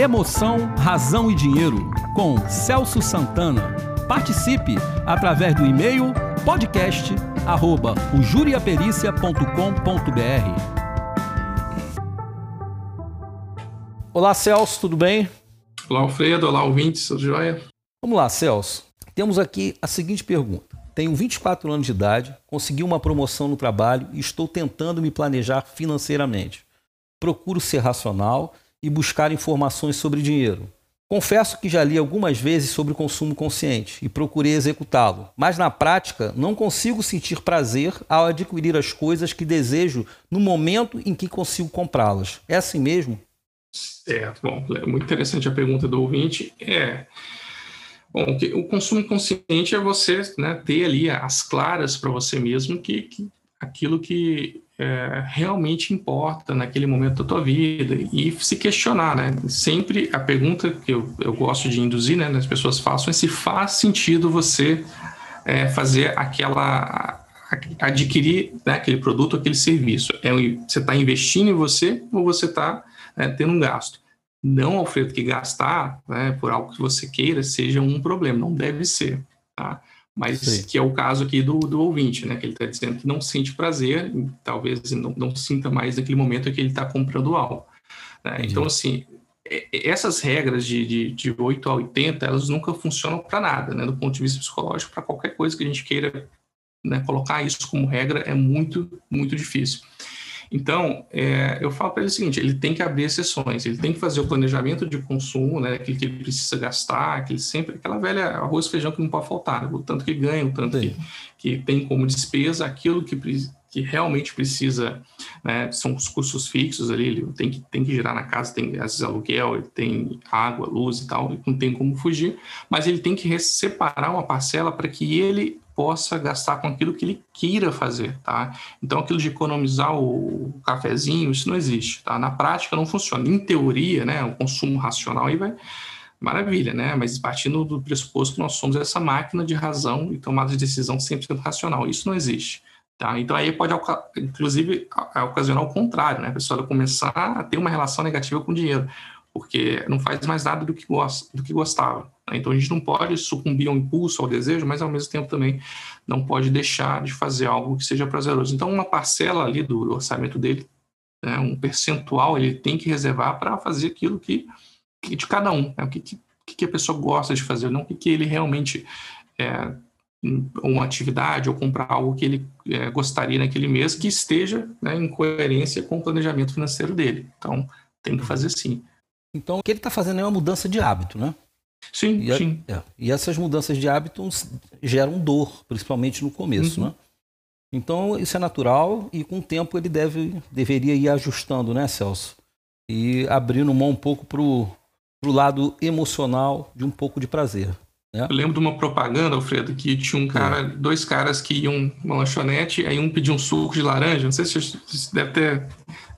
Emoção, Razão e Dinheiro, com Celso Santana. Participe através do e-mail podcast@ujuriapericia.com.br. Olá, Celso, tudo bem? Olá, Alfredo. Olá, ouvintes, tudo jóia? Vamos lá, Celso. Temos aqui a seguinte pergunta. Tenho 24 anos de idade, consegui uma promoção no trabalho e estou tentando me planejar financeiramente. Procuro ser racional e buscar informações sobre dinheiro. Confesso que já li algumas vezes sobre o consumo consciente e procurei executá-lo, mas na prática não consigo sentir prazer ao adquirir as coisas que desejo no momento em que consigo comprá-las. É assim mesmo? É, bom, é muito interessante a pergunta do ouvinte. É, bom, o consumo consciente é você né, ter ali as claras para você mesmo que, que aquilo que é, realmente importa naquele momento da tua vida e se questionar, né? Sempre a pergunta que eu, eu gosto de induzir, né, as pessoas façam é se faz sentido você é, fazer aquela adquirir né, aquele produto, aquele serviço. É, você está investindo em você ou você está é, tendo um gasto? Não, Alfredo, que gastar né, por algo que você queira seja um problema, não deve ser, tá? Mas Sim. que é o caso aqui do, do ouvinte, né? Que ele está dizendo que não sente prazer, talvez não, não sinta mais naquele momento que ele está comprando algo. Né? Então, assim, essas regras de, de, de 8 a 80, elas nunca funcionam para nada, né? Do ponto de vista psicológico, para qualquer coisa que a gente queira né, colocar isso como regra é muito, muito difícil. Então, é, eu falo para ele o seguinte: ele tem que abrir exceções, ele tem que fazer o planejamento de consumo, né, aquilo que ele precisa gastar, aquele sempre, aquela velha arroz e feijão que não pode faltar, né, o tanto que ganha, o tanto que, que tem como despesa, aquilo que, que realmente precisa, né, são os custos fixos ali, ele tem que, tem que girar na casa, tem às vezes aluguel, ele tem água, luz e tal, não tem como fugir, mas ele tem que separar uma parcela para que ele possa gastar com aquilo que ele queira fazer, tá? Então, aquilo de economizar o cafezinho, isso não existe, tá? Na prática não funciona. Em teoria, né, o consumo racional aí vai maravilha, né? Mas partindo do pressuposto que nós somos essa máquina de razão e tomada de decisão 100% racional, isso não existe. Tá? Então aí pode, inclusive, ocasionar o contrário, né? A pessoa começar a ter uma relação negativa com o dinheiro, porque não faz mais nada do que, gosta, do que gostava. Né? Então a gente não pode sucumbir ao impulso, ao desejo, mas ao mesmo tempo também não pode deixar de fazer algo que seja prazeroso. Então uma parcela ali do orçamento dele, né, um percentual, ele tem que reservar para fazer aquilo que, que, de cada um, né? o que, que, que, a pessoa gosta de fazer, não o que, que ele realmente é, uma atividade ou comprar algo que ele é, gostaria naquele mês que esteja né, em coerência com o planejamento financeiro dele. Então, tem que fazer sim. Então, o que ele está fazendo é uma mudança de hábito, né? Sim, e, sim. É, e essas mudanças de hábitos geram dor, principalmente no começo, uhum. né? Então, isso é natural e com o tempo ele deve, deveria ir ajustando, né, Celso? E abrindo mão um pouco para o lado emocional de um pouco de prazer. Né? Eu lembro de uma propaganda, Alfredo, que tinha um cara, é. dois caras que iam uma lanchonete, aí um pediu um suco de laranja, não sei se você deve ter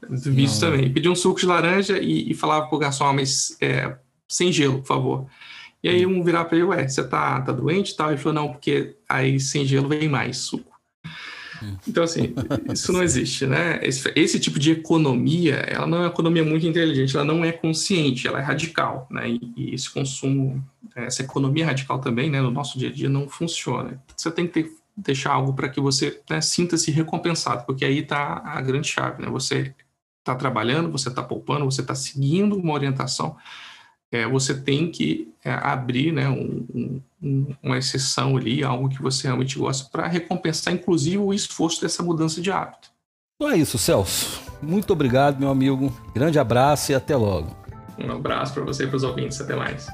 não, também. Pediu um suco de laranja e, e falava pro garçom, ah, mas é, sem gelo, por favor. E aí um virar para ele, ué, você tá, tá doente e tal? Ele falou, não, porque aí sem gelo vem mais suco. Hum. Então, assim, isso não existe, né? Esse, esse, tipo de economia, ela não é uma economia muito inteligente, ela não é consciente, ela é radical, né? E, e esse consumo, essa economia radical também, né, no nosso dia a dia não funciona. Você tem que ter, deixar algo para que você né, sinta-se recompensado, porque aí está a grande chave, né? Você está trabalhando, você está poupando, você está seguindo uma orientação, é, você tem que é, abrir né, um, um, uma exceção ali, algo que você realmente gosta, para recompensar, inclusive, o esforço dessa mudança de hábito. Então é isso, Celso. Muito obrigado, meu amigo. Grande abraço e até logo. Um abraço para você e para os ouvintes. Até mais.